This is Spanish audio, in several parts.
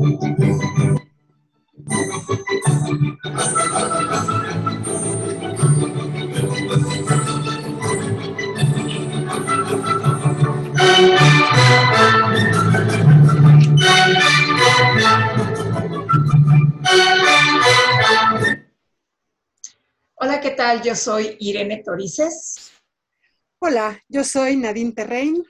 Hola, ¿qué tal? Yo soy Irene Torices. Hola, yo soy Nadine Terrein.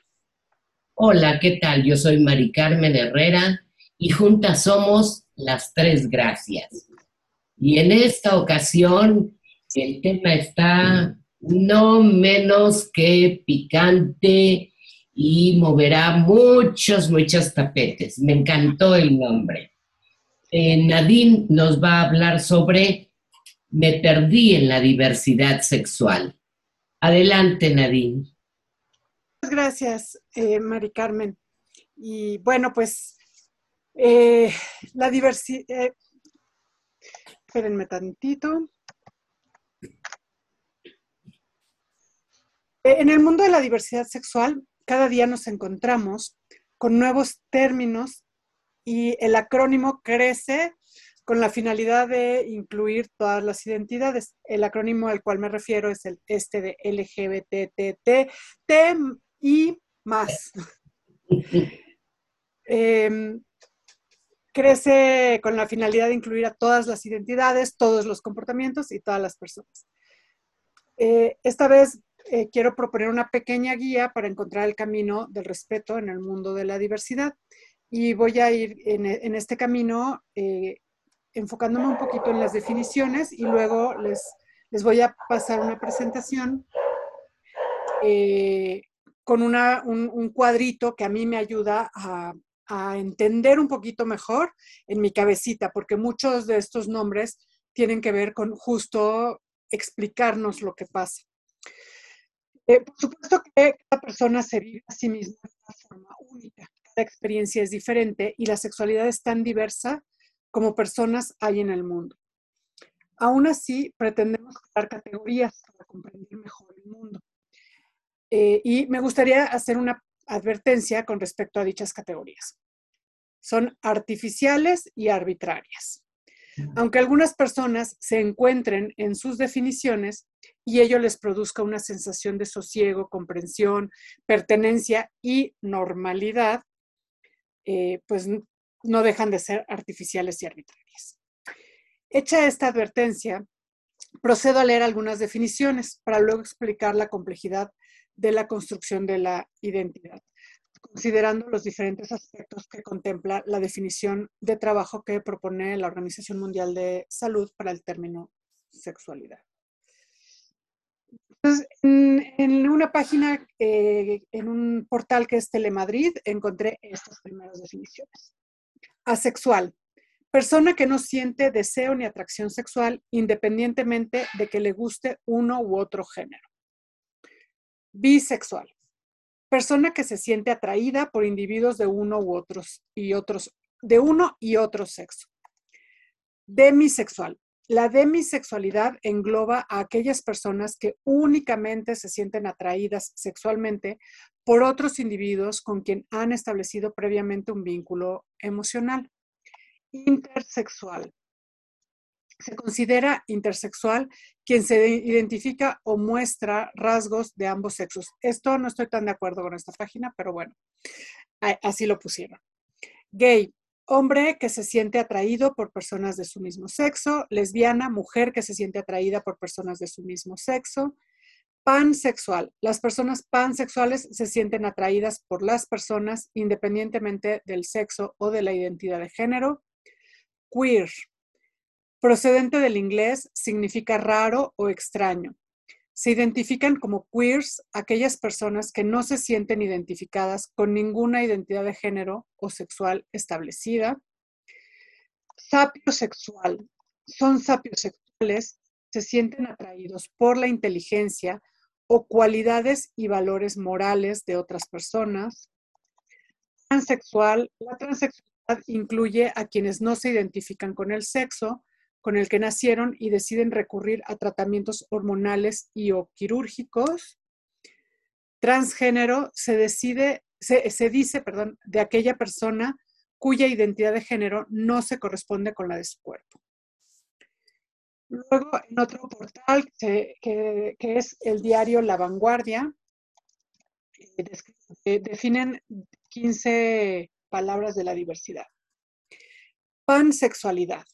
Hola, ¿qué tal? Yo soy Mari Carmen Herrera y juntas somos las tres gracias. Y en esta ocasión el tema está no menos que picante y moverá muchos, muchos tapetes. Me encantó el nombre. Eh, Nadine nos va a hablar sobre me perdí en la diversidad sexual. Adelante, Nadine. Gracias, eh, Mari Carmen. Y bueno, pues eh, la diversidad... Eh, espérenme tantito. En el mundo de la diversidad sexual, cada día nos encontramos con nuevos términos y el acrónimo crece con la finalidad de incluir todas las identidades. El acrónimo al cual me refiero es el este de LGBTT, T y más. Em, crece con la finalidad de incluir a todas las identidades, todos los comportamientos y todas las personas. Eh, esta vez eh, quiero proponer una pequeña guía para encontrar el camino del respeto en el mundo de la diversidad. Y voy a ir en, este camino eh, enfocándome un poquito en las definiciones y luego les, les voy a pasar una presentación con una, un, cuadrito que a mí me ayuda a, a, entender un poquito mejor en mi cabecita, porque muchos de estos nombres tienen que ver con justo explicarnos lo que pasa. Eh, por supuesto que cada persona se vive a sí misma de una forma única, cada experiencia es diferente y la sexualidad es tan diversa como personas hay en el mundo. Aún así, pretendemos crear categorías para comprender mejor el mundo. Eh, y me gustaría hacer una advertencia con respecto a dichas categorías. Son artificiales y arbitrarias. Aunque algunas personas se encuentren en sus definiciones y ello les produzca una sensación de sosiego, comprensión, pertenencia y normalidad, eh, pues no dejan de ser artificiales y arbitrarias. Hecha esta advertencia, procedo a leer algunas definiciones para luego explicar la complejidad de la construcción de la identidad, considerando los diferentes aspectos que contempla la definición de trabajo que propone la Organización Mundial de Salud para el término sexualidad. Entonces, en, una página, eh, en un portal que es Telemadrid, encontré estas primeras definiciones. Asexual. Persona que no siente deseo ni atracción sexual independientemente de que le guste uno u otro género. Bisexual. Persona que se siente atraída por individuos de uno u otros y otros de uno y otro sexo. Demisexual. La demisexualidad engloba a aquellas personas que únicamente se sienten atraídas sexualmente por otros individuos con quien han establecido previamente un vínculo emocional. Intersexual. Se considera intersexual quien se identifica o muestra rasgos de ambos sexos. Esto no estoy tan de acuerdo con esta página, pero bueno, así lo pusieron. Gay, hombre que se siente atraído por personas de su mismo sexo. Lesbiana, mujer que se siente atraída por personas de su mismo sexo pansexual. Las personas pansexuales se sienten atraídas por las personas independientemente del sexo o de la identidad de género. Queer. Procedente del inglés, significa raro o extraño. Se identifican como queers aquellas personas que no se sienten identificadas con ninguna identidad de género o sexual establecida. Sapiosexual. Son sapiosexuales, se sienten atraídos por la inteligencia o cualidades y valores morales de otras personas. Transexual, la transexualidad incluye a quienes no se identifican con el sexo con el que nacieron y deciden recurrir a tratamientos hormonales y o quirúrgicos. Transgénero se decide, se, dice, perdón, de aquella persona cuya identidad de género no se corresponde con la de su cuerpo. Luego, en otro portal que, es el diario La Vanguardia, eh, eh, definen 15 palabras de la diversidad. Pansexualidad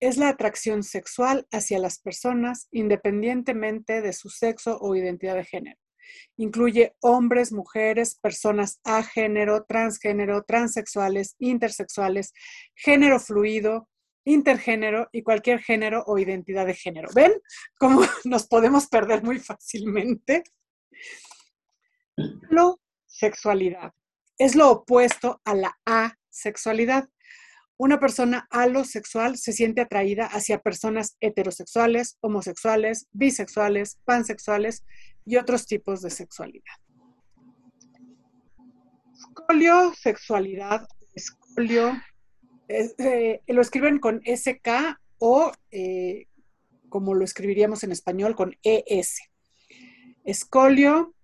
es la atracción sexual hacia las personas independientemente de su sexo o identidad de género. Incluye hombres, mujeres, personas a género, transgénero, transexuales, intersexuales, género fluido, intergénero y cualquier género o identidad de género. ¿Ven cómo nos podemos perder muy fácilmente? Lo sexualidad es lo opuesto a la asexualidad. Una persona alosexual se siente atraída hacia personas heterosexuales, homosexuales, bisexuales, pansexuales y otros tipos de sexualidad. Escolio, sexualidad, escolio, eh, lo escriben con SK o eh, como lo escribiríamos en español con ES. Escolio,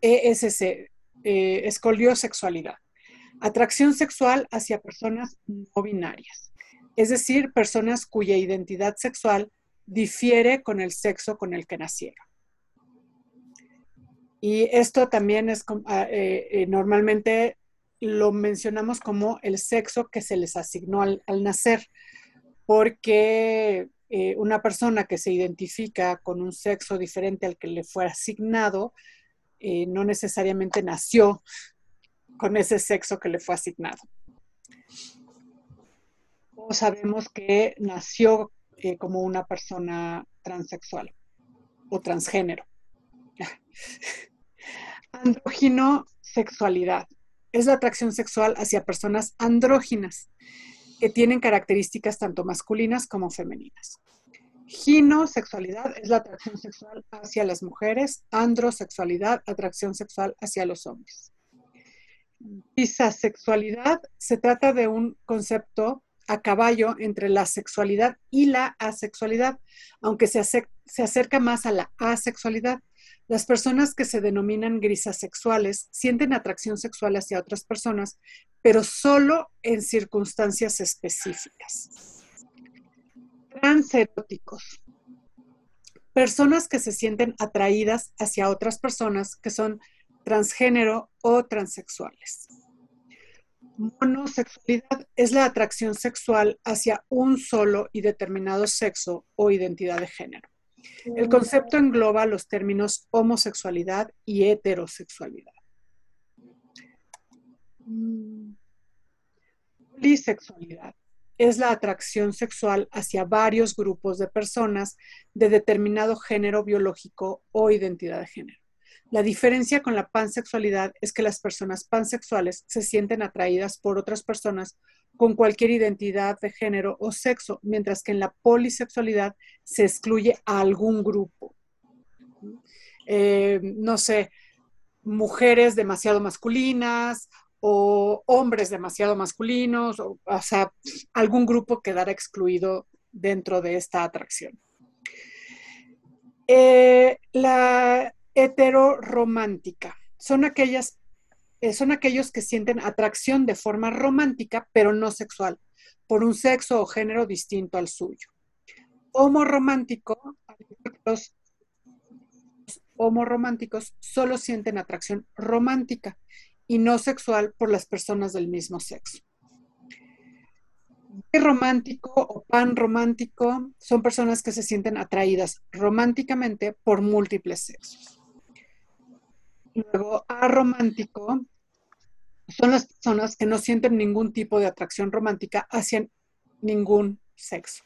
ESC, eh, escoliosexualidad. Atracción sexual hacia personas no binarias, es decir, personas cuya identidad sexual difiere con el sexo con el que nacieron. Y esto también es ah, eh, eh, normalmente lo mencionamos como el sexo que se les asignó al, nacer, porque eh, una persona que se identifica con un sexo diferente al que le fue asignado, no necesariamente nació con ese sexo que le fue asignado. O sabemos que nació eh, como una persona transexual o transgénero. Andrógino sexualidad. Es la atracción sexual hacia personas andróginas que tienen características tanto masculinas como femeninas. Ginosexualidad es la atracción sexual hacia las mujeres, androsexualidad, atracción sexual hacia los hombres. Bisexualidad se trata de un concepto a caballo entre la sexualidad y la asexualidad, aunque se, acerca más a la asexualidad. Las personas que se denominan grisasexuales sienten atracción sexual hacia otras personas, pero solo en circunstancias específicas. Transeróticos. Personas que se sienten atraídas hacia otras personas que son transgénero o transexuales. Monosexualidad es la atracción sexual hacia un solo y determinado sexo o identidad de género. El concepto engloba los términos homosexualidad y heterosexualidad. Polisexualidad es la atracción sexual hacia varios grupos de personas de determinado género biológico o identidad de género. La diferencia con la pansexualidad es que las personas pansexuales se sienten atraídas por otras personas con cualquier identidad de género o sexo, mientras que en la polisexualidad se excluye a algún grupo. Eh, no sé, mujeres demasiado masculinas o hombres demasiado masculinos, o, sea, algún grupo quedará excluido dentro de esta atracción. Eh, la heteroromántica. Son, aquellas, eh, son aquellos que sienten atracción de forma romántica, pero no sexual, por un sexo o género distinto al suyo. Homoromántico, los homorománticos solo sienten atracción romántica y no sexual por las personas del mismo sexo romántico o pan romántico son personas que se sienten atraídas románticamente por múltiples sexos. Luego, aromántico son las personas que no sienten ningún tipo de atracción romántica hacia ningún sexo.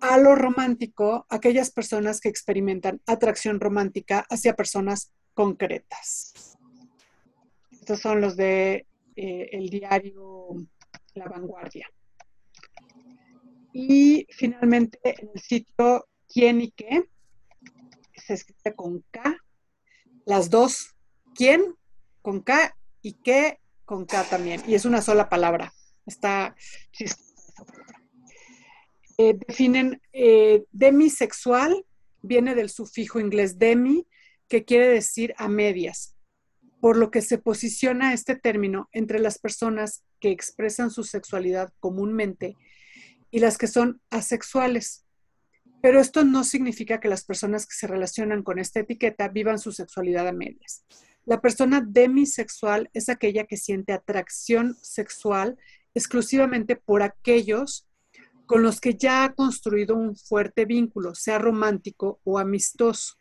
A lo romántico, aquellas personas que experimentan atracción romántica hacia personas concretas. Estos son los de eh, el diario La Vanguardia. Y finalmente en el sitio quién y qué, se escribe con K, las dos, quién con K y qué con K también. Y es una sola palabra. Está eh, definen eh, demisexual, viene del sufijo inglés demi, que quiere decir a medias, por lo que se posiciona este término entre las personas que expresan su sexualidad comúnmente y las que son asexuales. Pero esto no significa que las personas que se relacionan con esta etiqueta vivan su sexualidad a medias. La persona demisexual es aquella que siente atracción sexual exclusivamente por aquellos con los que ya ha construido un fuerte vínculo, sea romántico o amistoso.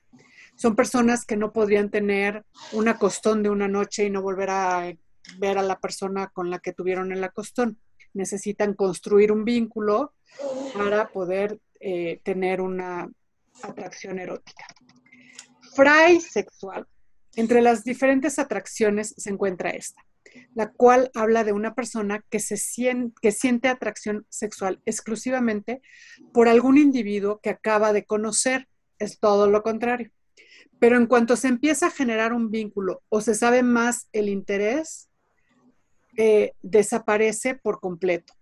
Son personas que no podrían tener una costón de una noche y no volver a ver a la persona con la que tuvieron el acostón. Necesitan construir un vínculo para poder eh, tener una atracción erótica. Fray sexual. Entre las diferentes atracciones se encuentra esta, la cual habla de una persona que, se siente, que siente atracción sexual exclusivamente por algún individuo que acaba de conocer. Es todo lo contrario. Pero en cuanto se empieza a generar un vínculo o se sabe más el interés, eh, desaparece por completo.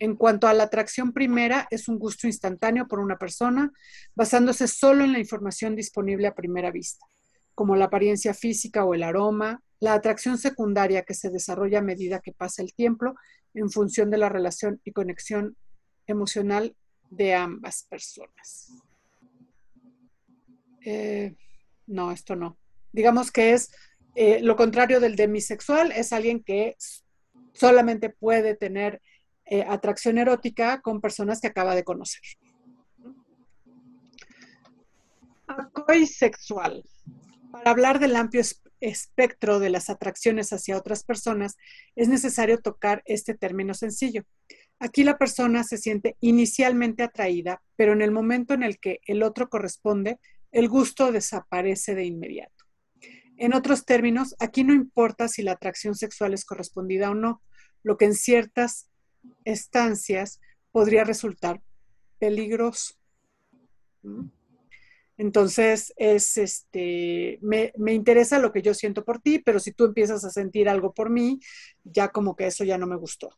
En cuanto a la atracción primera, es un gusto instantáneo por una persona, basándose solo en la información disponible a primera vista, como la apariencia física o el aroma, la atracción secundaria que se desarrolla a medida que pasa el tiempo en función de la relación y conexión emocional de ambas personas. Eh, no, esto no. Digamos que es eh, lo contrario del demisexual, es alguien que solamente puede tener eh, atracción erótica con personas que acaba de conocer. Acoisexual. Para hablar del amplio espectro de las atracciones hacia otras personas, es necesario tocar este término sencillo. Aquí la persona se siente inicialmente atraída, pero en el momento en el que el otro corresponde, el gusto desaparece de inmediato. En otros términos, aquí no importa si la atracción sexual es correspondida o no, lo que en ciertas estancias podría resultar peligroso. Entonces, es este, me, interesa lo que yo siento por ti, pero si tú empiezas a sentir algo por mí, ya como que eso ya no me gustó.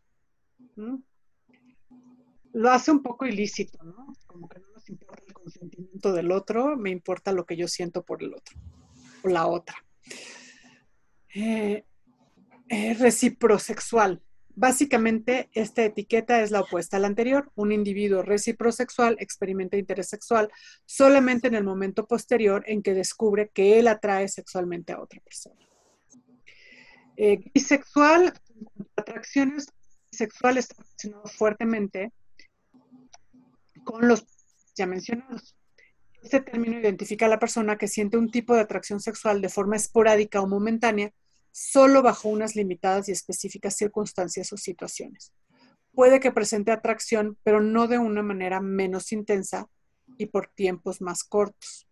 Lo hace un poco ilícito, ¿no? Como que no nos importa el consentimiento del otro, me importa lo que yo siento por el otro, o la otra. Eh, eh. Básicamente, esta etiqueta es la opuesta a la anterior. Un individuo reciprosexual experimenta interés sexual solamente en el momento posterior en que descubre que él atrae sexualmente a otra persona. Eh, bisexual, atracciones sexuales relacionadas fuertemente con los ya mencionados. Este término identifica a la persona que siente un tipo de atracción sexual de forma esporádica o momentánea, solo bajo unas limitadas y específicas circunstancias o situaciones. Puede que presente atracción, pero no de una manera menos intensa y por tiempos más cortos.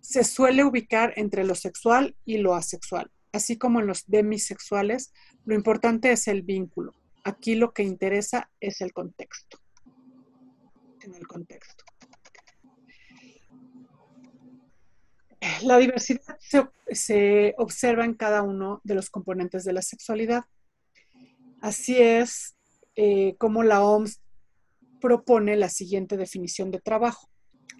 Se suele ubicar entre lo sexual y lo asexual, así como en los demisexuales, lo importante es el vínculo. Aquí lo que interesa es el contexto. En el contexto. La diversidad se, observa en cada uno de los componentes de la sexualidad. Así es eh, como la OMS propone la siguiente definición de trabajo.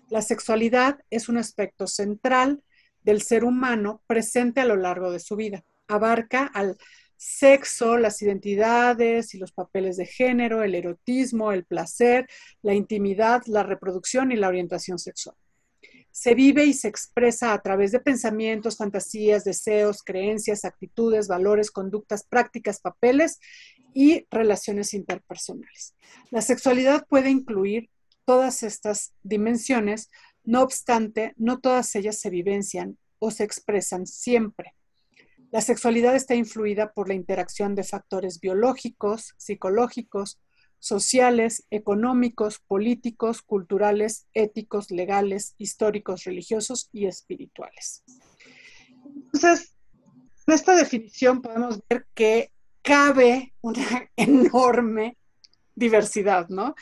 La sexualidad es un aspecto central del ser humano presente a lo largo de su vida. Abarca al sexo, las identidades y los papeles de género, el erotismo, el placer, la intimidad, la reproducción y la orientación sexual se vive y se expresa a través de pensamientos, fantasías, deseos, creencias, actitudes, valores, conductas, prácticas, papeles y relaciones interpersonales. La sexualidad puede incluir todas estas dimensiones, no obstante, no todas ellas se vivencian o se expresan siempre. La sexualidad está influida por la interacción de factores biológicos, psicológicos, sociales, económicos, políticos, culturales, éticos, legales, históricos, religiosos y espirituales. Entonces, en esta definición podemos ver que cabe una enorme diversidad, ¿no?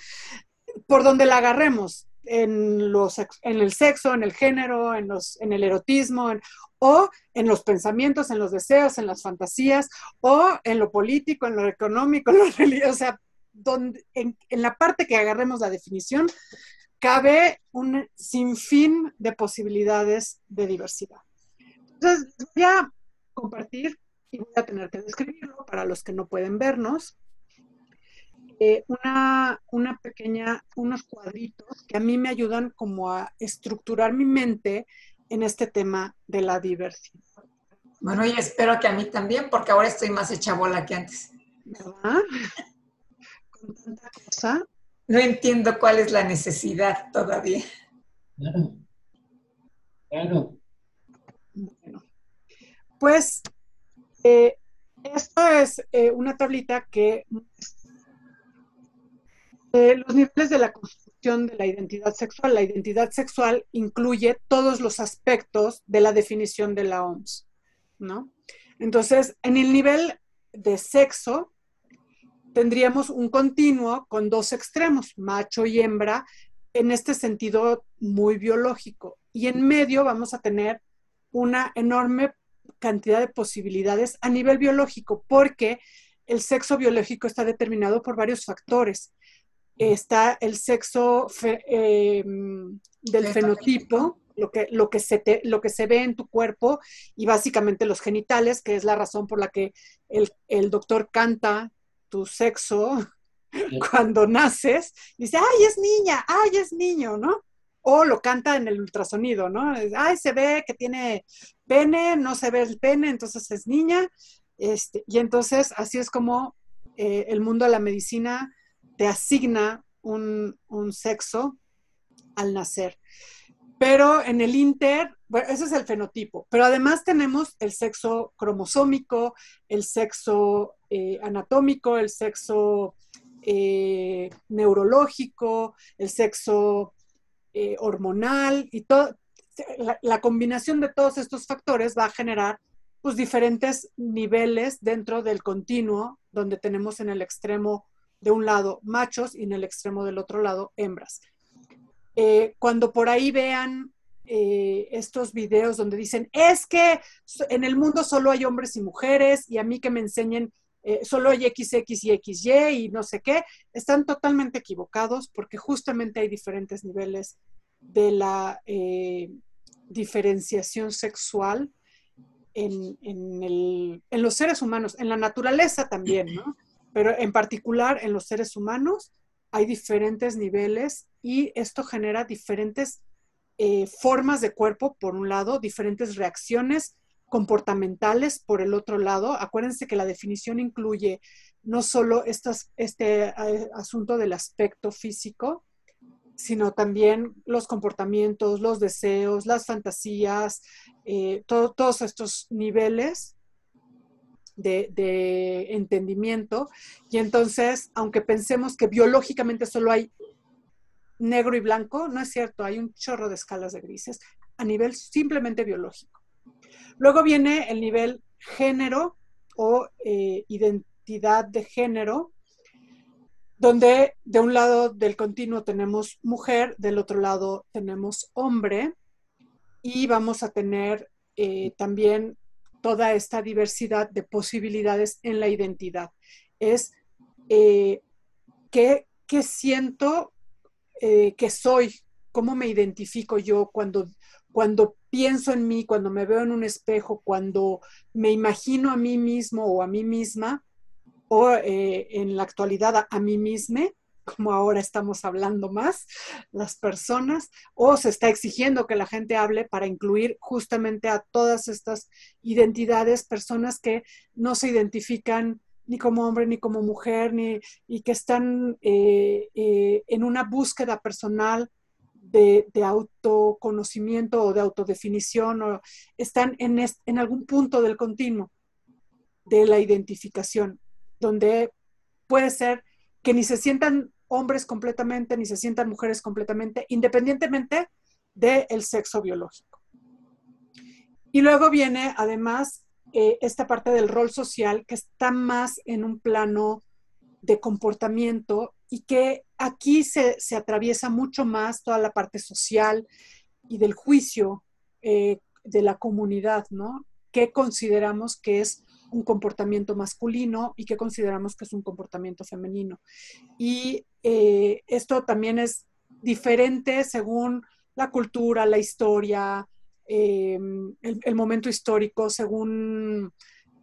Por donde la agarremos, en, los, en el sexo, en el género, en, los, en el erotismo, o en los pensamientos, en los deseos, en las fantasías, o en lo político, en lo económico, en lo religioso, o sea, donde, en, la parte que agarremos la definición, cabe un sinfín de posibilidades de diversidad. Entonces, voy a compartir y voy a tener que describirlo para los que no pueden vernos. Eh, una, una pequeña, unos cuadritos que a mí me ayudan como a estructurar mi mente en este tema de la diversidad. Bueno, y espero que a mí también, porque ahora estoy más hecha bola que antes. ¿Verdad? Con tanta cosa. No entiendo cuál es la necesidad todavía. Claro. Claro. Bueno, pues eh, esto es eh, una tablita que eh, los niveles de la construcción de la identidad sexual. La identidad sexual incluye todos los aspectos de la definición de la OMS, ¿no? Entonces, en el nivel de sexo, tendríamos un continuo con dos extremos, macho y hembra, en este sentido muy biológico. Y en medio vamos a tener una enorme cantidad de posibilidades a nivel biológico, porque el sexo biológico está determinado por varios factores. Está el sexo eh, del fenotipo, lo que, lo, que se lo que se ve en tu cuerpo y básicamente los genitales, que es la razón por la que el, el doctor canta tu sexo cuando naces, dice, ay, es niña, ay, es niño, ¿no? O lo canta en el ultrasonido, ¿no? Ay, se ve que tiene pene, no se ve el pene, entonces es niña. Este, y entonces así es como eh, el mundo de la medicina te asigna un, un, sexo al nacer. Pero en el Inter, bueno, ese es el fenotipo, pero además tenemos el sexo cromosómico, el sexo eh, anatómico, el sexo eh, neurológico, el sexo eh, hormonal y todo. La, la, combinación de todos estos factores va a generar pues, diferentes niveles dentro del continuo, donde tenemos en el extremo de un lado machos y en el extremo del otro lado hembras. Eh, cuando por ahí vean eh, estos videos donde dicen, es que en el mundo solo hay hombres y mujeres y a mí que me enseñen eh, solo hay XX y XY y no sé qué, están totalmente equivocados porque justamente hay diferentes niveles de la diferenciación sexual en, en, los seres humanos, en la naturaleza también, ¿no? Pero en particular en los seres humanos hay diferentes niveles y esto genera diferentes eh, formas de cuerpo, por un lado, diferentes reacciones comportamentales, por el otro lado. Acuérdense que la definición incluye no solo este eh, asunto del aspecto físico, sino también los comportamientos, los deseos, las fantasías, eh, todos estos niveles de, entendimiento. Y entonces, aunque pensemos que biológicamente solo hay negro y blanco, no es cierto, hay un chorro de escalas de grises a nivel simplemente biológico. Luego viene el nivel género o eh, identidad de género, donde de un lado del continuo tenemos mujer, del otro lado tenemos hombre, y vamos a tener eh, también toda esta diversidad de posibilidades en la identidad. Es eh, qué, siento eh, que soy, cómo me identifico yo cuando, cuando pienso en mí, cuando me veo en un espejo, cuando me imagino a mí mismo o a mí misma, o eh, en la actualidad a mí misma, como ahora estamos hablando más las personas, o se está exigiendo que la gente hable para incluir justamente a todas estas identidades, personas que no se identifican ni como hombre ni como mujer, ni, y que están eh, eh, en una búsqueda personal de, autoconocimiento o de autodefinición, o están en, en algún punto del continuo de la identificación, donde puede ser que ni se sientan hombres completamente ni se sientan mujeres completamente, independientemente del sexo biológico. Y luego viene además eh, esta parte del rol social que está más en un plano de comportamiento y que aquí se, atraviesa mucho más toda la parte social y del juicio eh, de la comunidad, ¿no? ¿Qué consideramos que es un comportamiento masculino y qué consideramos que es un comportamiento femenino? Y eh, esto también es diferente según la cultura, la historia, eh, el, momento histórico, según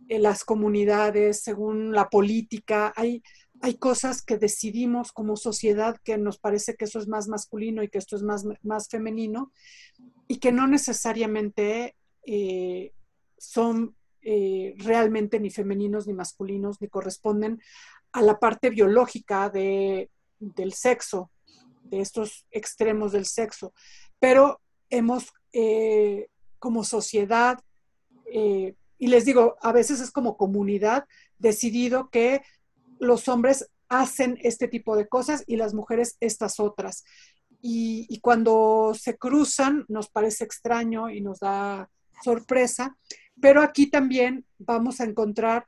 eh, las comunidades, según la política. Hay, hay cosas que decidimos como sociedad que nos parece que eso es más masculino y que esto es más, más femenino y que no necesariamente son eh, realmente ni femeninos ni masculinos ni corresponden a la parte biológica de, del sexo, de estos extremos del sexo. Pero hemos eh, como sociedad, y les digo, a veces es como comunidad, decidido que los hombres hacen este tipo de cosas y las mujeres estas otras. Y, cuando se cruzan nos parece extraño y nos da sorpresa, pero aquí también vamos a encontrar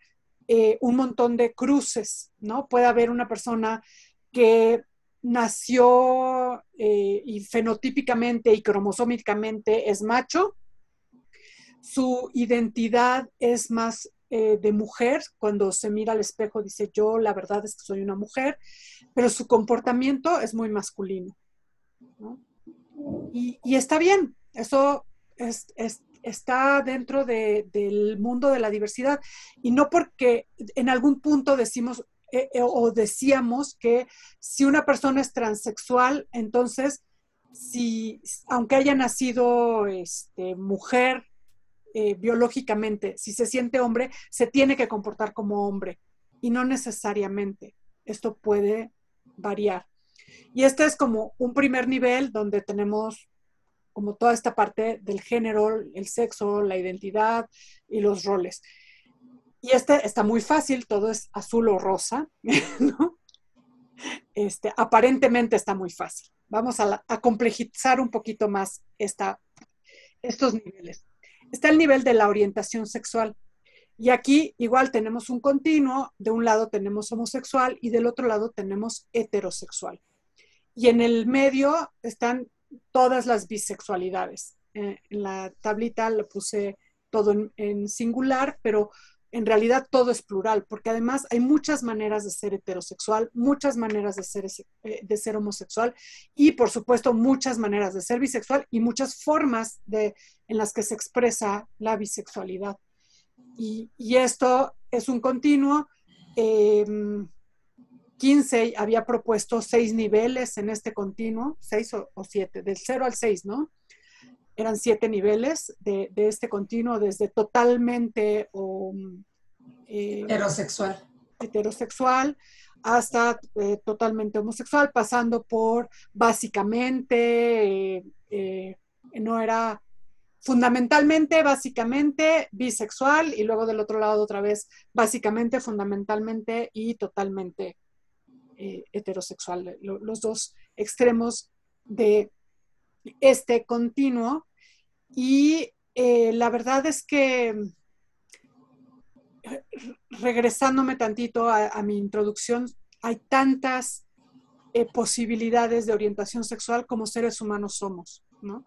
eh, un montón de cruces, ¿no? Puede haber una persona que nació eh, y fenotípicamente y cromosómicamente es macho, su identidad es más eh, de mujer, cuando se mira al espejo dice yo la verdad es que soy una mujer, pero su comportamiento es muy masculino. Y, está bien, eso está dentro del mundo de la diversidad y no porque en algún punto decimos eh, eh, o decíamos que si una persona es transexual, entonces si aunque haya nacido este, mujer eh, biológicamente, si se siente hombre, se tiene que comportar como hombre y no necesariamente. Esto puede variar. Y este es como un primer nivel donde tenemos como toda esta parte del género, el sexo, la identidad y los roles. Y este está muy fácil, todo es azul o rosa, ¿no? Este, aparentemente está muy fácil. Vamos a, complejizar un poquito más esta, estos niveles está el nivel de la orientación sexual. Y aquí igual tenemos un continuo, de un lado tenemos homosexual y del otro lado tenemos heterosexual. Y en el medio están todas las bisexualidades. Eh, en la tablita lo puse todo en singular, pero en realidad todo es plural, porque además hay muchas maneras de ser heterosexual, muchas maneras de ser, eh, de ser homosexual y por supuesto muchas maneras de ser bisexual y muchas formas de, en las que se expresa la bisexualidad. Y, esto es un continuo. Eh, Kinsey había propuesto seis niveles en este continuo, seis o, o siete, del cero al seis, ¿no? eran siete niveles de, este continuo, desde totalmente eh, heterosexual. heterosexual hasta eh, totalmente homosexual, pasando por básicamente, eh, no era fundamentalmente, básicamente bisexual y luego del otro lado otra vez básicamente, fundamentalmente y totalmente heterosexual. Los dos extremos de este continuo y eh, la verdad es que, regresándome tantito a, mi introducción, hay tantas eh, posibilidades de orientación sexual como seres humanos somos, ¿no?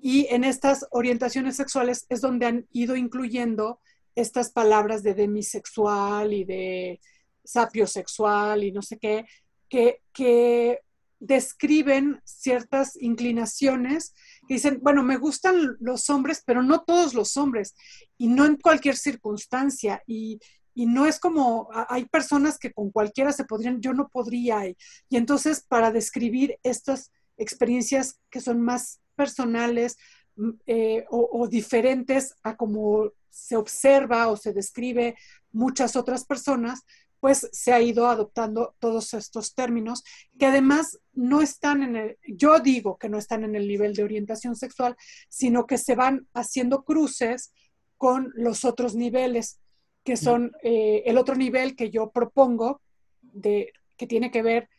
Y en estas orientaciones sexuales es donde han ido incluyendo estas palabras de demisexual y de sapiosexual y no sé qué, que, que describen ciertas inclinaciones dicen, bueno, me gustan los hombres, pero no todos los hombres y no en cualquier circunstancia. Y, no es como, hay personas que con cualquiera se podrían, yo no podría. Y, entonces, para describir estas experiencias que son más personales mm, eh, o, diferentes a como se observa o se describe muchas otras personas, pues se ha ido adoptando todos estos términos que además no están en el, yo digo que no están en el nivel de orientación sexual, sino que se van haciendo cruces con los otros niveles, que son eh, el otro nivel que yo propongo, de, que tiene que ver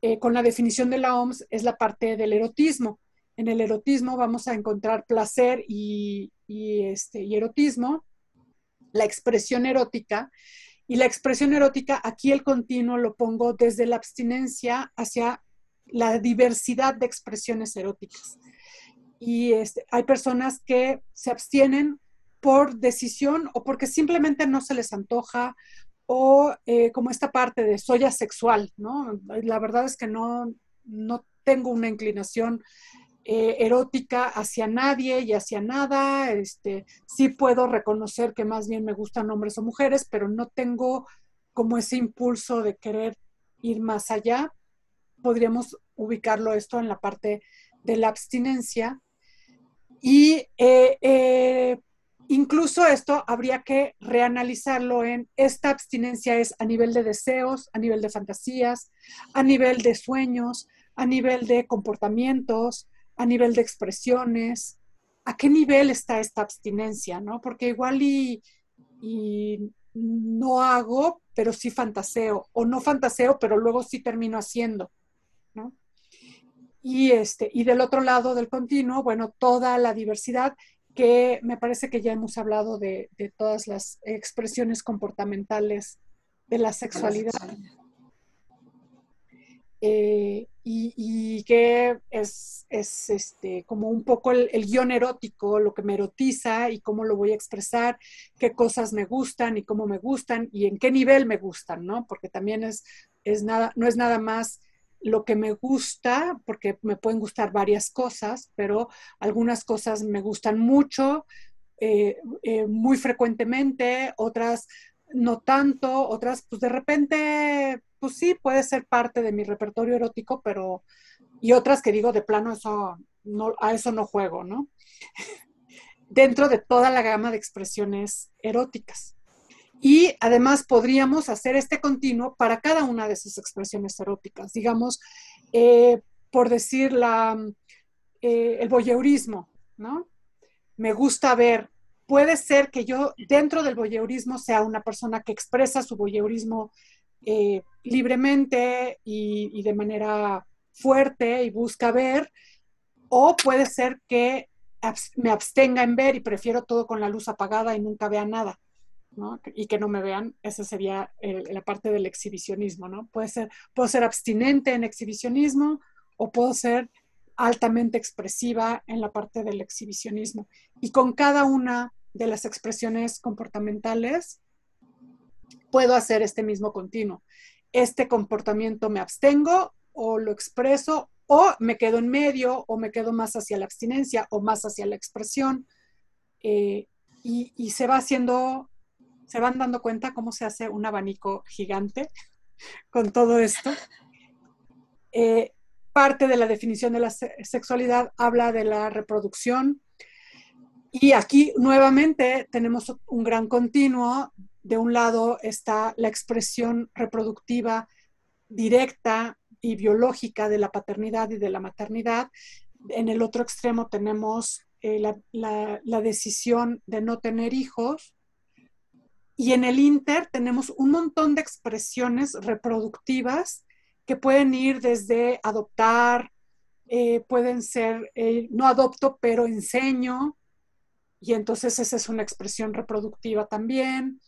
eh, con la definición de la OMS, es la parte del erotismo. En el erotismo vamos a encontrar placer y, y este, y erotismo, la expresión erótica, y la expresión erótica, aquí el continuo lo pongo desde la abstinencia hacia la diversidad de expresiones eróticas. Y este, hay personas que se abstienen por decisión o porque simplemente no se les antoja o eh, como esta parte de soy asexual, ¿no? La verdad es que no, no tengo una inclinación eh, erótica hacia nadie y hacia nada. Este, sí puedo reconocer que más bien me gustan hombres o mujeres, pero no tengo como ese impulso de querer ir más allá. Podríamos ubicarlo esto en la parte de la abstinencia. Y eh, eh, incluso esto habría que reanalizarlo en esta abstinencia es a nivel de deseos, a nivel de fantasías, a nivel de sueños, a nivel de comportamientos, a nivel de expresiones, a qué nivel está esta abstinencia, ¿no? Porque igual y, no hago, pero sí fantaseo, o no fantaseo, pero luego sí termino haciendo, ¿no? Y, este, y del otro lado del continuo, bueno, toda la diversidad que me parece que ya hemos hablado de, de todas las expresiones comportamentales de la sexualidad. Eh, y, que es, es, este, como un poco el, guion erótico, lo que me erotiza y cómo lo voy a expresar, qué cosas me gustan y cómo me gustan y en qué nivel me gustan, ¿no? Porque también es, es nada, no es nada más lo que me gusta, porque me pueden gustar varias cosas, pero algunas cosas me gustan mucho, eh, eh, muy frecuentemente, otras no tanto, otras pues de repente pues sí, puede ser parte de mi repertorio erótico, pero, y otras que digo de plano, eso, no, a eso no juego, ¿no? Dentro de toda la gama de expresiones eróticas. Y además podríamos hacer este continuo para cada una de esas expresiones eróticas. Digamos, eh, por decir la, eh, el voyeurismo, ¿no? Me gusta ver. Puede ser que yo dentro del voyeurismo sea una persona que expresa su voyeurismo eh, libremente y, de manera fuerte y busca ver, o puede ser que me abstenga en ver y prefiero todo con la luz apagada y nunca vea nada. y que no me vean, esa sería la parte del exhibicionismo, ¿no? Puede ser, puedo ser abstinente en exhibicionismo o puedo ser altamente expresiva en la parte del exhibicionismo. Y con cada una de las expresiones comportamentales puedo hacer este mismo continuo. Este comportamiento me abstengo o lo expreso o me quedo en medio o me quedo más hacia la abstinencia o más hacia la expresión. Eh, y, se va haciendo, se van dando cuenta cómo se hace un abanico gigante con todo esto. Eh, parte de la definición de la sexualidad habla de la reproducción. Y aquí nuevamente tenemos un gran continuo de un lado está la expresión reproductiva directa y biológica de la paternidad y de la maternidad. En el otro extremo tenemos eh, la, decisión de no tener hijos. Y en el inter tenemos un montón de expresiones reproductivas que pueden ir desde adoptar, eh, pueden ser, eh, no adopto, pero enseño, y entonces esa es una expresión reproductiva también.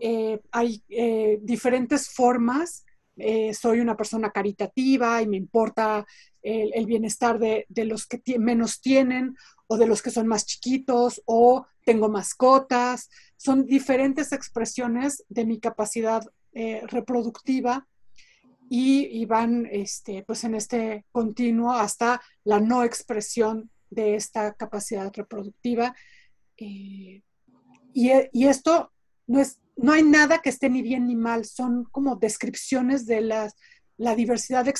Eh, hay eh, diferentes formas. Eh, soy una persona caritativa y me importa el, bienestar de, los que menos tienen o de los que son más chiquitos o tengo mascotas. Son diferentes expresiones de mi capacidad reproductiva y, van este, pues en este continuo hasta la no expresión de esta capacidad reproductiva. Y, y, esto no es no hay nada que esté ni bien ni mal, son como descripciones de las, la diversidad de,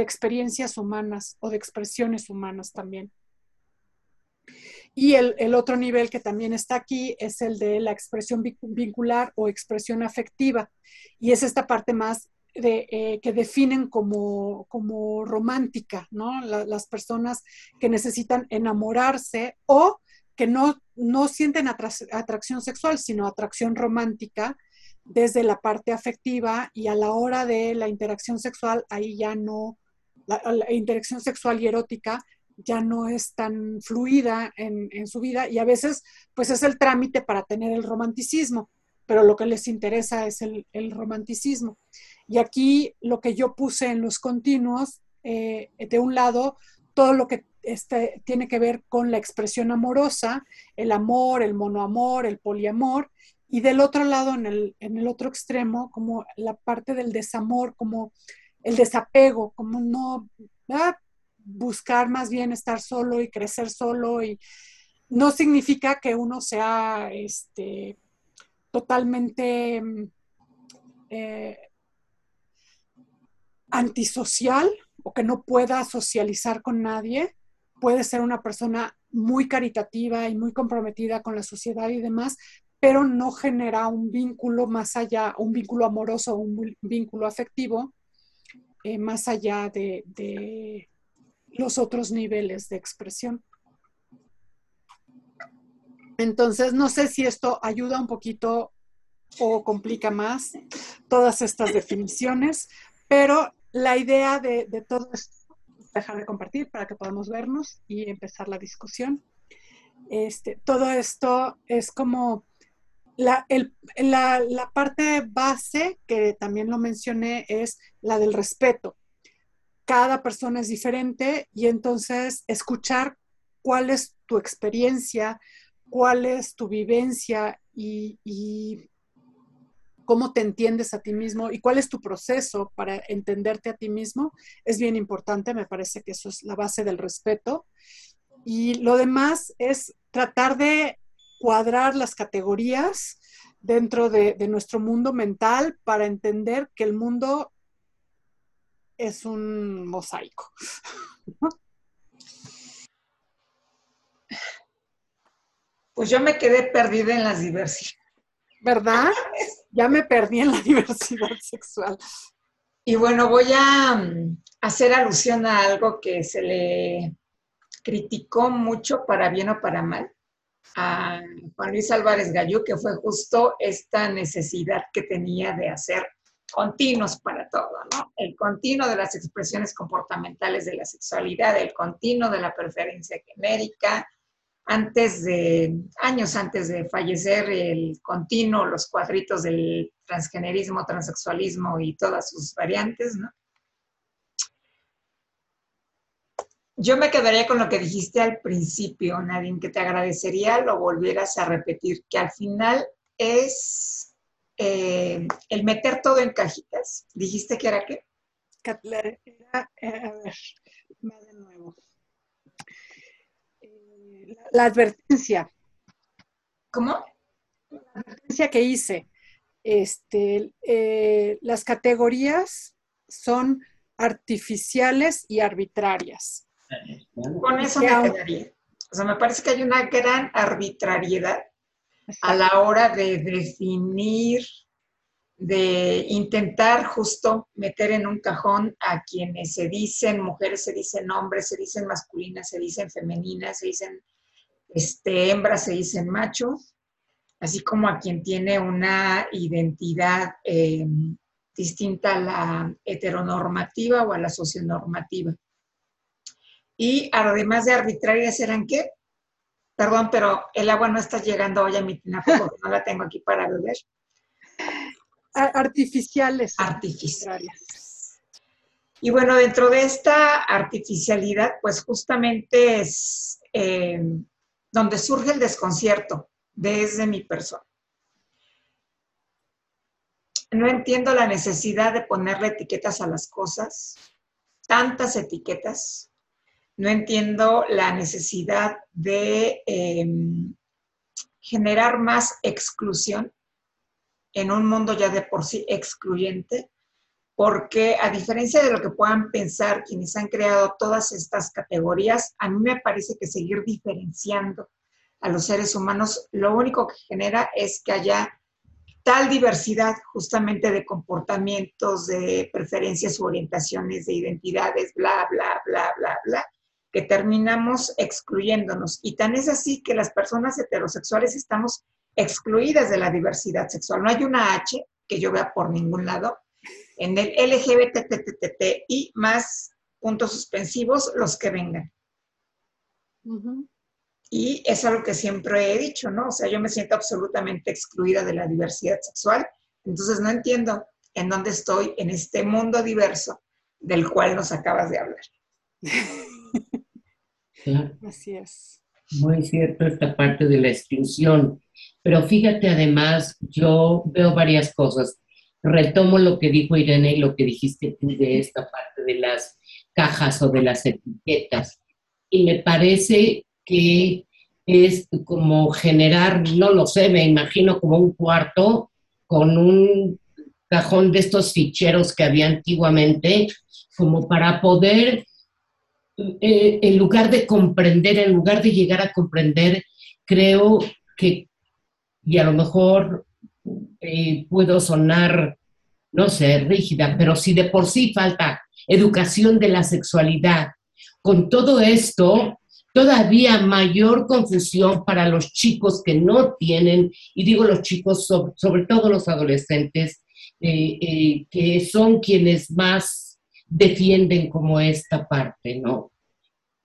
experiencias humanas o de expresiones humanas también. Y el, otro nivel que también está aquí es el de la expresión vincular o expresión afectiva. Y es esta parte más de, eh, que definen como, como romántica, ¿no? las personas que necesitan enamorarse o que no, no sienten atracción sexual, sino atracción romántica desde la parte afectiva y a la hora de la interacción sexual, ahí ya no, la, interacción sexual y erótica ya no es tan fluida en, en, su vida y a veces pues es el trámite para tener el romanticismo, pero lo que les interesa es el, el romanticismo. Y aquí lo que yo puse en los continuos, eh, de un lado, todo lo que este, tiene que ver con la expresión amorosa, el amor, el monoamor, el poliamor, y del otro lado, en el, en el otro extremo, como la parte del desamor, como el desapego, como no, buscar más bien estar solo y crecer solo y no significa que uno sea este, totalmente eh, antisocial o que no pueda socializar con nadie. Puede ser una persona muy caritativa y muy comprometida con la sociedad y demás, pero no genera un vínculo más allá, un vínculo amoroso, un vínculo afectivo, eh, más allá de, de los otros niveles de expresión. Entonces, no sé si esto ayuda un poquito o complica más todas estas definiciones, pero la idea de, todo esto, dejar de compartir para que podamos vernos y empezar la discusión. Este, todo esto es como la, la, parte base, que también lo mencioné, es la del respeto. Cada persona es diferente y entonces escuchar cuál es tu experiencia, cuál es tu vivencia y, cómo te entiendes a ti mismo y cuál es tu proceso para entenderte a ti mismo es bien importante. Me parece que eso es la base del respeto. Y lo demás es tratar de cuadrar las categorías dentro de, nuestro mundo mental para entender que el mundo es un mosaico. Pues yo me quedé perdida en las diversidades. ¿Verdad? ya me perdí en la diversidad sexual. Y bueno, voy a mm, hacer alusión a algo que se le criticó mucho para bien o para mal a Juan Luis Álvarez Gallú, que fue justo esta necesidad que tenía de hacer continuos para todo, ¿no? El continuo de las expresiones comportamentales de la sexualidad, el continuo de la preferencia genérica, antes de, años antes de fallecer, el continuo, los cuadritos del transgenerismo, transexualismo y todas sus variantes, ¿no? Yo me quedaría con lo que dijiste al principio, Nadine, que te agradecería lo volvieras a repetir, que al final es eh, el meter todo en cajitas. ¿Dijiste que era qué? Era, eh, a ver, de nuevo la advertencia. ¿Cómo? La advertencia que hice. Este, eh, las categorías son artificiales y arbitrarias. Con eso me quedaría. O sea, me parece que hay una gran arbitrariedad a la hora de definir, de intentar justo meter en un cajón a quienes se dicen mujeres, se dicen hombres, se dicen masculinas, se dicen femeninas, se dicen este, hembras se dicen machos, así como a quien tiene una identidad eh, distinta a la heteronormativa o a la socionormativa. Y además de arbitrarias, ¿eran qué? Perdón, pero el agua no está llegando hoy a mi tinaco porque no la tengo aquí para beber. Artificiales. Artificiales. Y bueno, dentro de esta artificialidad, pues justamente es eh, donde surge el desconcierto desde mi persona. No entiendo la necesidad de ponerle etiquetas a las cosas, tantas etiquetas. No entiendo la necesidad de em, generar más exclusión en un mundo ya de por sí excluyente, porque a diferencia de lo que puedan pensar quienes han creado todas estas categorías, a mí me parece que seguir diferenciando a los seres humanos lo único que genera es que haya tal diversidad justamente de comportamientos, de preferencias u orientaciones, de identidades, bla, bla, bla, bla, bla, que terminamos excluyéndonos. Y tan es así que las personas heterosexuales estamos excluidas de la diversidad sexual. No hay una H que yo vea por ningún lado en el LGBTTTI más puntos suspensivos los que vengan. Y es algo que siempre he dicho, ¿no? O sea, yo me siento absolutamente excluida de la diversidad sexual, entonces no entiendo en dónde estoy en este mundo diverso del cual nos acabas de hablar. Así es. Muy cierto esta parte de la exclusión. Pero fíjate, además, yo veo varias cosas retomo lo que dijo Irene y lo que dijiste tú de esta parte de las cajas o de las etiquetas. Y me parece que es como generar, no lo sé, me imagino como un cuarto con un cajón de estos ficheros que había antiguamente, como para poder, eh, en lugar de comprender, en lugar de llegar a comprender, creo que, y a lo mejor eh, puedo sonar, no sé, rígida, pero si de por sí falta educación de la sexualidad, con todo esto, todavía mayor confusión para los chicos que no tienen, y digo los chicos, sobre, todo los adolescentes, eh, eh, que son quienes más defienden como esta parte, ¿no?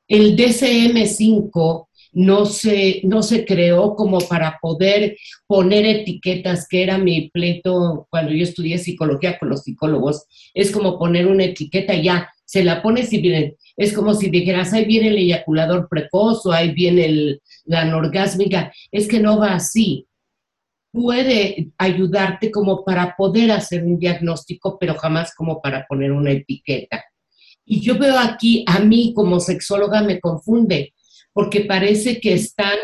El DCM5 no se, no se creó como para poder poner etiquetas, que era mi pleito cuando yo estudié psicología con los psicólogos, es como poner una etiqueta ya, se la pones y viene, es como si dijeras, ahí viene el eyaculador precoz o ahí viene la anorgásmica. Es que no va así. Puede ayudarte como para poder hacer un diagnóstico, pero jamás como para poner una etiqueta. Y yo veo aquí, a mí como sexóloga me confunde, porque parece que están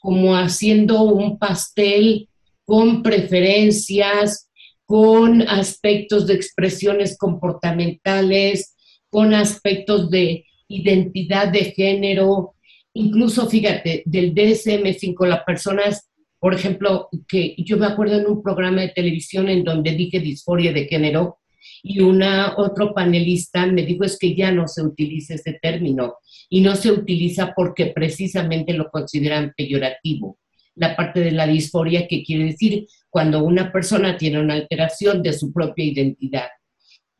como haciendo un pastel con preferencias, con aspectos de expresiones comportamentales, con aspectos de identidad de género, incluso fíjate, del DSM-5, las personas, por ejemplo, que yo me acuerdo en un programa de televisión en donde dije disforia de género y una otro panelista me dijo es que ya no se utiliza ese término y no se utiliza porque precisamente lo consideran peyorativo. La parte de la disforia que quiere decir cuando una persona tiene una alteración de su propia identidad.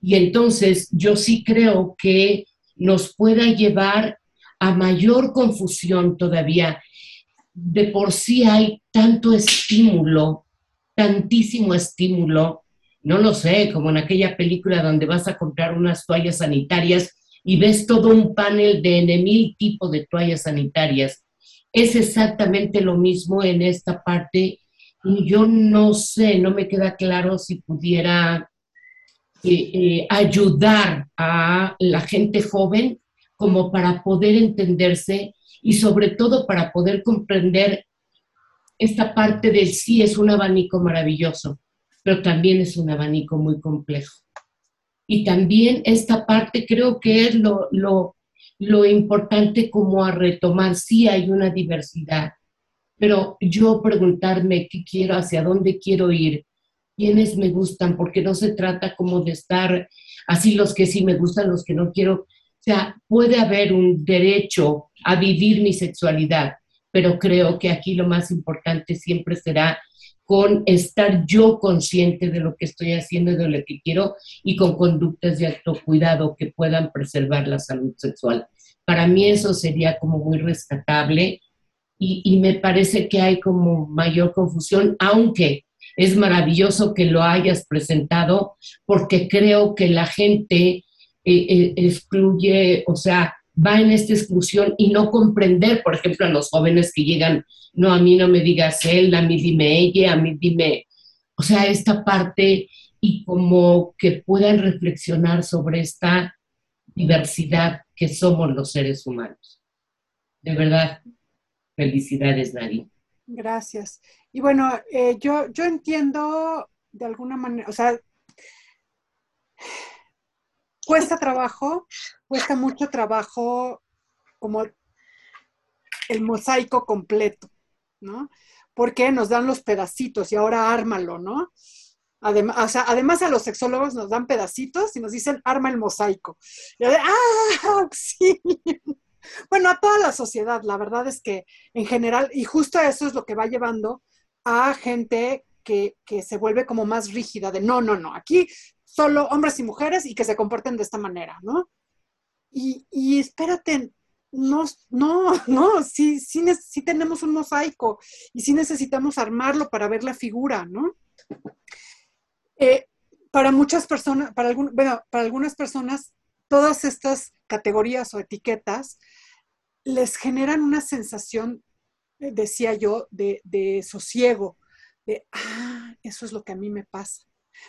Y entonces yo sí creo que nos pueda llevar a mayor confusión todavía. De por sí hay tanto estímulo, tantísimo estímulo, no lo sé, como en aquella película donde vas a comprar unas toallas sanitarias y ves todo un panel de mil tipos de toallas sanitarias. Es exactamente lo mismo en esta parte y yo no sé, no me queda claro si pudiera eh, eh, ayudar a la gente joven como para poder entenderse y sobre todo para poder comprender esta parte del sí es un abanico maravilloso, pero también es un abanico muy complejo. Y también esta parte creo que es lo, lo, lo importante como a retomar, sí hay una diversidad, pero yo preguntarme qué quiero, hacia dónde quiero ir, quiénes me gustan, porque no se trata como de estar así los que sí me gustan, los que no quiero. O sea, puede haber un derecho a vivir mi sexualidad, pero creo que aquí lo más importante siempre será con estar yo consciente de lo que estoy haciendo y de lo que quiero y con conductas de autocuidado que puedan preservar la salud sexual. Para mí eso sería como muy rescatable y, y me parece que hay como mayor confusión, aunque es maravilloso que lo hayas presentado porque creo que la gente eh, eh, excluye, o sea, va en esta exclusión y no comprender, por ejemplo, a los jóvenes que llegan, no, a mí no me digas él, a mí dime ella, a mí dime, o sea, esta parte y como que puedan reflexionar sobre esta diversidad que somos los seres humanos. De verdad, felicidades, Nadine. Gracias. Y bueno, eh, yo, yo entiendo de alguna manera, o sea, cuesta trabajo, cuesta mucho trabajo como el mosaico completo, ¿no? Porque nos dan los pedacitos y ahora ármalo, ¿no? Además, o sea, además a los sexólogos nos dan pedacitos y nos dicen arma el mosaico. Y de, ¡ah! Sí. Bueno, a toda la sociedad, la verdad es que en general, y justo eso es lo que va llevando a gente que, se vuelve como más rígida, de no, no, no, aquí solo hombres y mujeres y que se comporten de esta manera, ¿no? Y, espérate, no, no, no, sí, tenemos un mosaico y sí necesitamos armarlo para ver la figura, ¿no? Eh, para muchas personas, para, algún, bueno, para algunas personas, todas estas categorías o etiquetas les generan una sensación decía yo, de, sosiego, de, ah, eso es lo que a mí me pasa.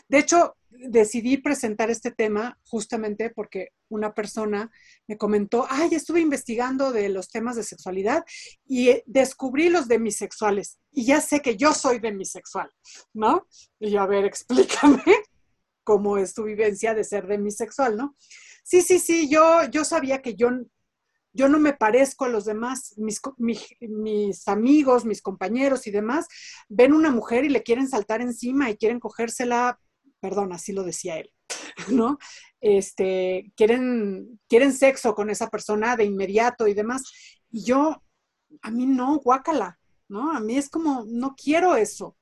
De hecho, decidí presentar este tema justamente porque una persona me comentó, ay, estuve investigando de los temas de sexualidad y eh, descubrí los demisexuales y ya sé que yo soy demisexual, ¿no? Y yo, a ver, explícame cómo es tu vivencia de ser demisexual, ¿no? Sí, sí, sí, yo, yo sabía que yo, yo no me parezco a los demás, mis, amigos, mis compañeros y demás, ven una mujer y le quieren saltar encima y quieren cogérsela, perdón, así lo decía él, ¿no? Este, quieren, quieren sexo con esa persona de inmediato y demás. Y yo, a mí no, guácala, ¿no? A mí es como, no quiero eso.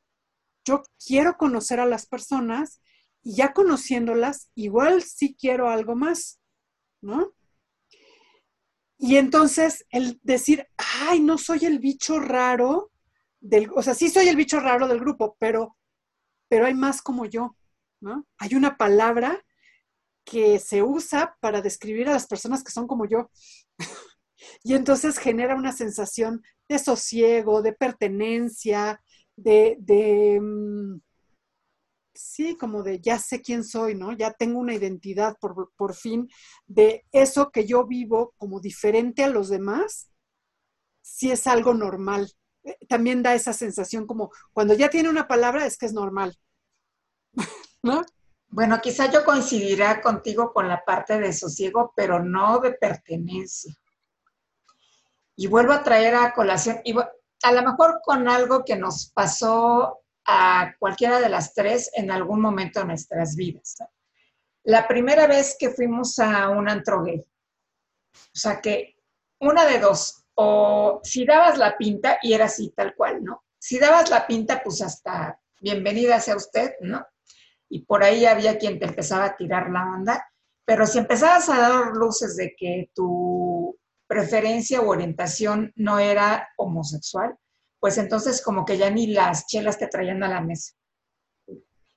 Yo quiero conocer a las personas y ya conociéndolas, igual sí quiero algo más, ¿no? Y entonces el decir, ay, no soy el bicho raro del, o sea, sí soy el bicho raro del grupo, pero, pero hay más como yo, ¿no? Hay una palabra que se usa para describir a las personas que son como yo. y entonces genera una sensación de sosiego, de pertenencia, de, de mm, sí, como de ya sé quién soy, ¿no? Ya tengo una identidad por, por fin de eso que yo vivo como diferente a los demás, si es algo normal. Eh, también da esa sensación como cuando ya tiene una palabra es que es normal, ¿no? Bueno, quizá yo coincidirá contigo con la parte de sosiego, pero no de pertenencia. Y vuelvo a traer a colación, y a lo mejor con algo que nos pasó a cualquiera de las tres en algún momento de nuestras vidas. La primera vez que fuimos a un antro gay, o sea que una de dos, o si dabas la pinta, y era así tal cual, ¿no? Si dabas la pinta, pues hasta bienvenida sea usted, ¿no? Y por ahí había quien te empezaba a tirar la onda, pero si empezabas a dar luces de que tu preferencia o orientación no era homosexual, pues entonces como que ya ni las chelas te traían a la mesa.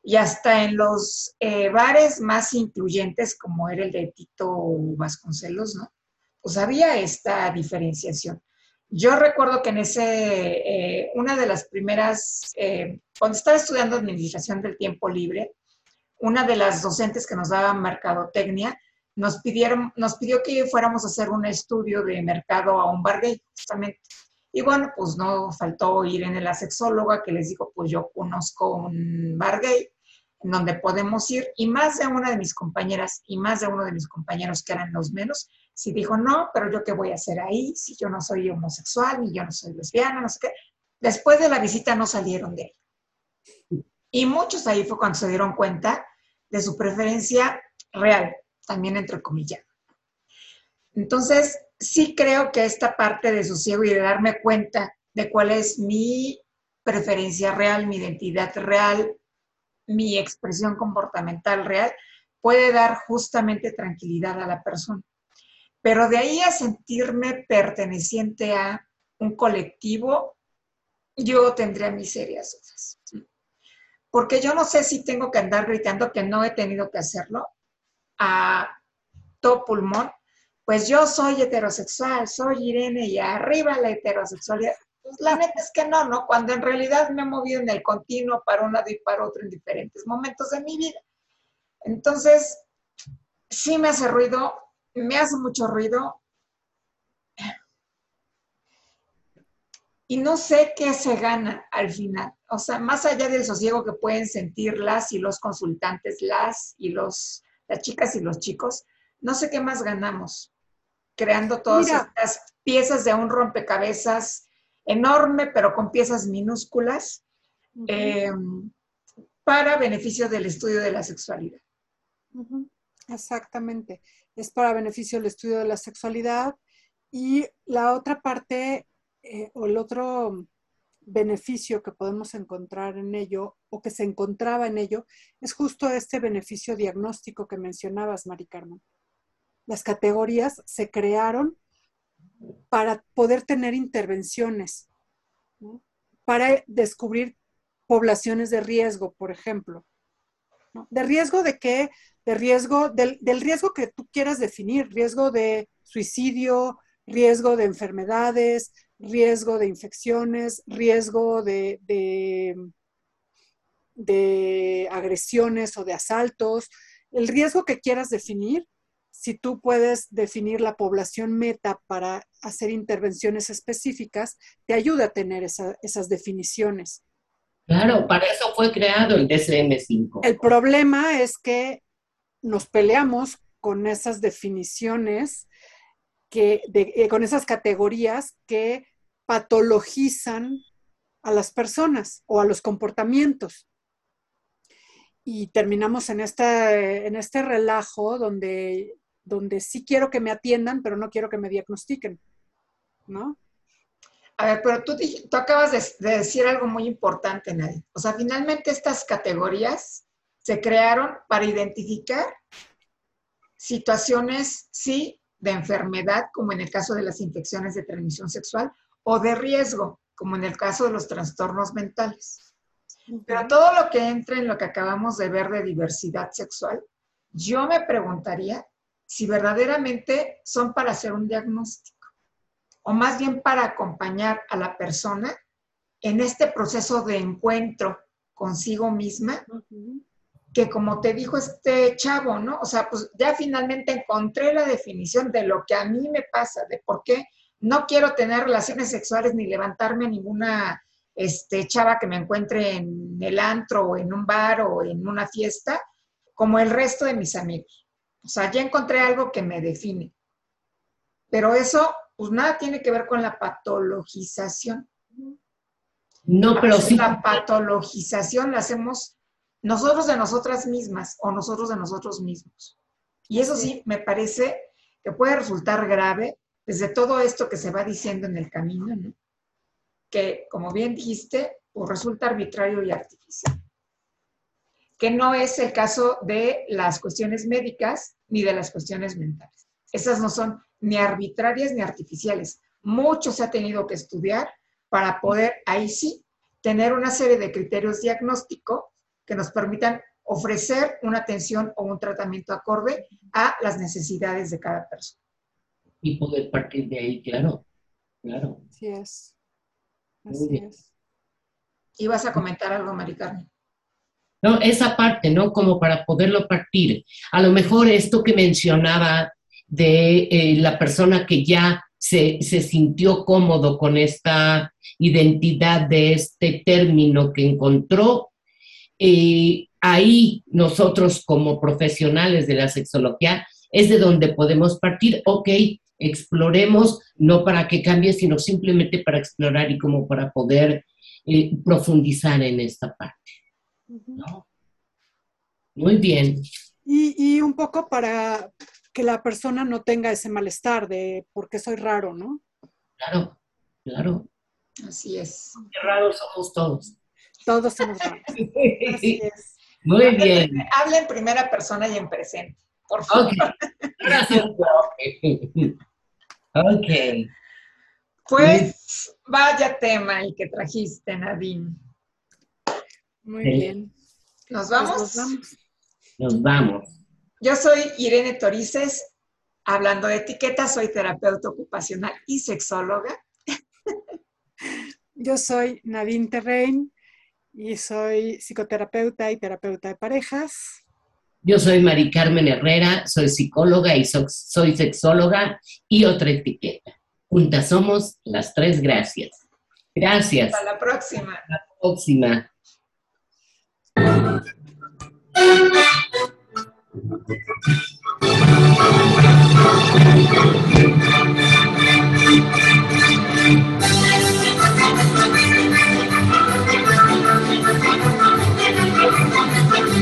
Y hasta en los eh, bares más incluyentes, como era el de Tito Vasconcelos, ¿no? Pues había esta diferenciación. Yo recuerdo que en ese, eh, una de las primeras, eh, cuando estaba estudiando Administración del Tiempo Libre, una de las docentes que nos daba mercadotecnia nos, pidieron, nos pidió que fuéramos a hacer un estudio de mercado a un bar gay, justamente. Y bueno, pues no faltó ir en la sexóloga que les dijo, pues yo conozco un bar gay en donde podemos ir. Y más de una de mis compañeras y más de uno de mis compañeros que eran los menos, sí dijo, no, pero yo qué voy a hacer ahí si yo no soy homosexual ni yo no soy lesbiana, no sé qué. Después de la visita no salieron de ahí. Y muchos ahí fue cuando se dieron cuenta de su preferencia real, también entre comillas. Entonces, sí creo que esta parte de sosiego y de darme cuenta de cuál es mi preferencia real, mi identidad real, mi expresión comportamental real, puede dar justamente tranquilidad a la persona. Pero de ahí a sentirme perteneciente a un colectivo, yo tendría mis serias dudas. Porque yo no sé si tengo que andar gritando que no he tenido que hacerlo a todo pulmón pues yo soy heterosexual, soy Irene y arriba la heterosexualidad. Pues la neta es que no, ¿no? Cuando en realidad me he movido en el continuo para un lado y para otro en diferentes momentos de mi vida. Entonces, sí me hace ruido, me hace mucho ruido. Y no sé qué se gana al final. O sea, más allá del sosiego que pueden sentir las y los consultantes, las y los, las chicas y los chicos, no sé qué más ganamos creando todas estas piezas de un rompecabezas enorme, pero con piezas minúsculas, em, para beneficio del estudio de la sexualidad. Exactamente, es para beneficio del estudio de la sexualidad. Y la otra parte, eh, o el otro beneficio que podemos encontrar en ello, o que se encontraba en ello, es justo este beneficio diagnóstico que mencionabas, Mari Carmen las categorías se crearon para poder tener intervenciones, para descubrir poblaciones de riesgo, por ejemplo. ¿De riesgo de qué? De riesgo, del, riesgo que tú quieras definir, riesgo de suicidio, riesgo de enfermedades, riesgo de infecciones, riesgo de, de agresiones o de asaltos, el riesgo que quieras definir si tú puedes definir la población meta para hacer intervenciones específicas, te ayuda a tener esas definiciones. Claro, para eso fue creado el DCM5. El problema es que nos peleamos con esas definiciones, que, eh, con esas categorías que patologizan a las personas o a los comportamientos. Y terminamos en, en este relajo donde, donde sí quiero que me atiendan, pero no quiero que me diagnostiquen, ¿no? A ver, pero tú, tú acabas de, decir algo muy importante, Nadie. O sea, finalmente estas categorías se crearon para identificar situaciones, sí, de enfermedad, como en el caso de las infecciones de transmisión sexual, o de riesgo, como en el caso de los trastornos mentales. Pero todo lo que entra en lo que acabamos de ver de diversidad sexual, yo me preguntaría si verdaderamente son para hacer un diagnóstico o más bien para acompañar a la persona en este proceso de encuentro consigo misma, que como te dijo este chavo, ¿no? O sea, pues ya finalmente encontré la definición de lo que a mí me pasa, de por qué no quiero tener relaciones sexuales ni levantarme a ninguna este, chava que me encuentre en el antro o en un bar o en una fiesta, como el resto de mis amigos. O sea, ya encontré algo que me define. Pero eso pues nada tiene que ver con la patologización. No, pero sí. La patologización la hacemos nosotros de nosotras mismas o nosotros de nosotros mismos. Y eso sí, me parece que puede resultar grave desde todo esto que se va diciendo en el camino, ¿no? que, como bien dijiste, pues resulta arbitrario y artificial. Que no es el caso de las cuestiones médicas ni de las cuestiones mentales. Esas no son ni arbitrarias ni artificiales. Mucho se ha tenido que estudiar para poder ahí sí tener una serie de criterios diagnósticos que nos permitan ofrecer una atención o un tratamiento acorde a las necesidades de cada persona. Y poder partir de ahí, claro, claro. Así es. Así es. ¿Y vas a comentar algo, Mari Carmen? No, esa parte, ¿no? Como para poderlo partir. A lo mejor esto que mencionaba de eh, la persona que ya se, sintió cómodo con esta identidad de este término que encontró. Eh, ahí nosotros como profesionales de la sexología es de donde podemos partir, ok, exploremos, no para que cambie, sino simplemente para explorar y como para poder eh, profundizar en esta parte. Muy bien. Y, y, un poco para, que la persona no tenga ese malestar de por qué soy raro, ¿no? Claro, claro. Así es. Qué raros somos todos. Todos somos raros. Así es. Muy bien. Habla en primera persona y en presente, por favor. Gracias. ok. Pues vaya tema el que trajiste, Nadine. Muy bien. ¿Nos vamos? Pues nos vamos. Nos vamos. Yo soy Irene Torices, hablando de etiquetas, soy terapeuta ocupacional y sexóloga. Yo soy Nadine Terrein y soy psicoterapeuta y terapeuta de parejas. Yo soy Mari Carmen Herrera, soy psicóloga y soy sexóloga y otra etiqueta. Juntas somos las tres gracias. Gracias. Hasta la próxima. Hasta la próxima. Thank you.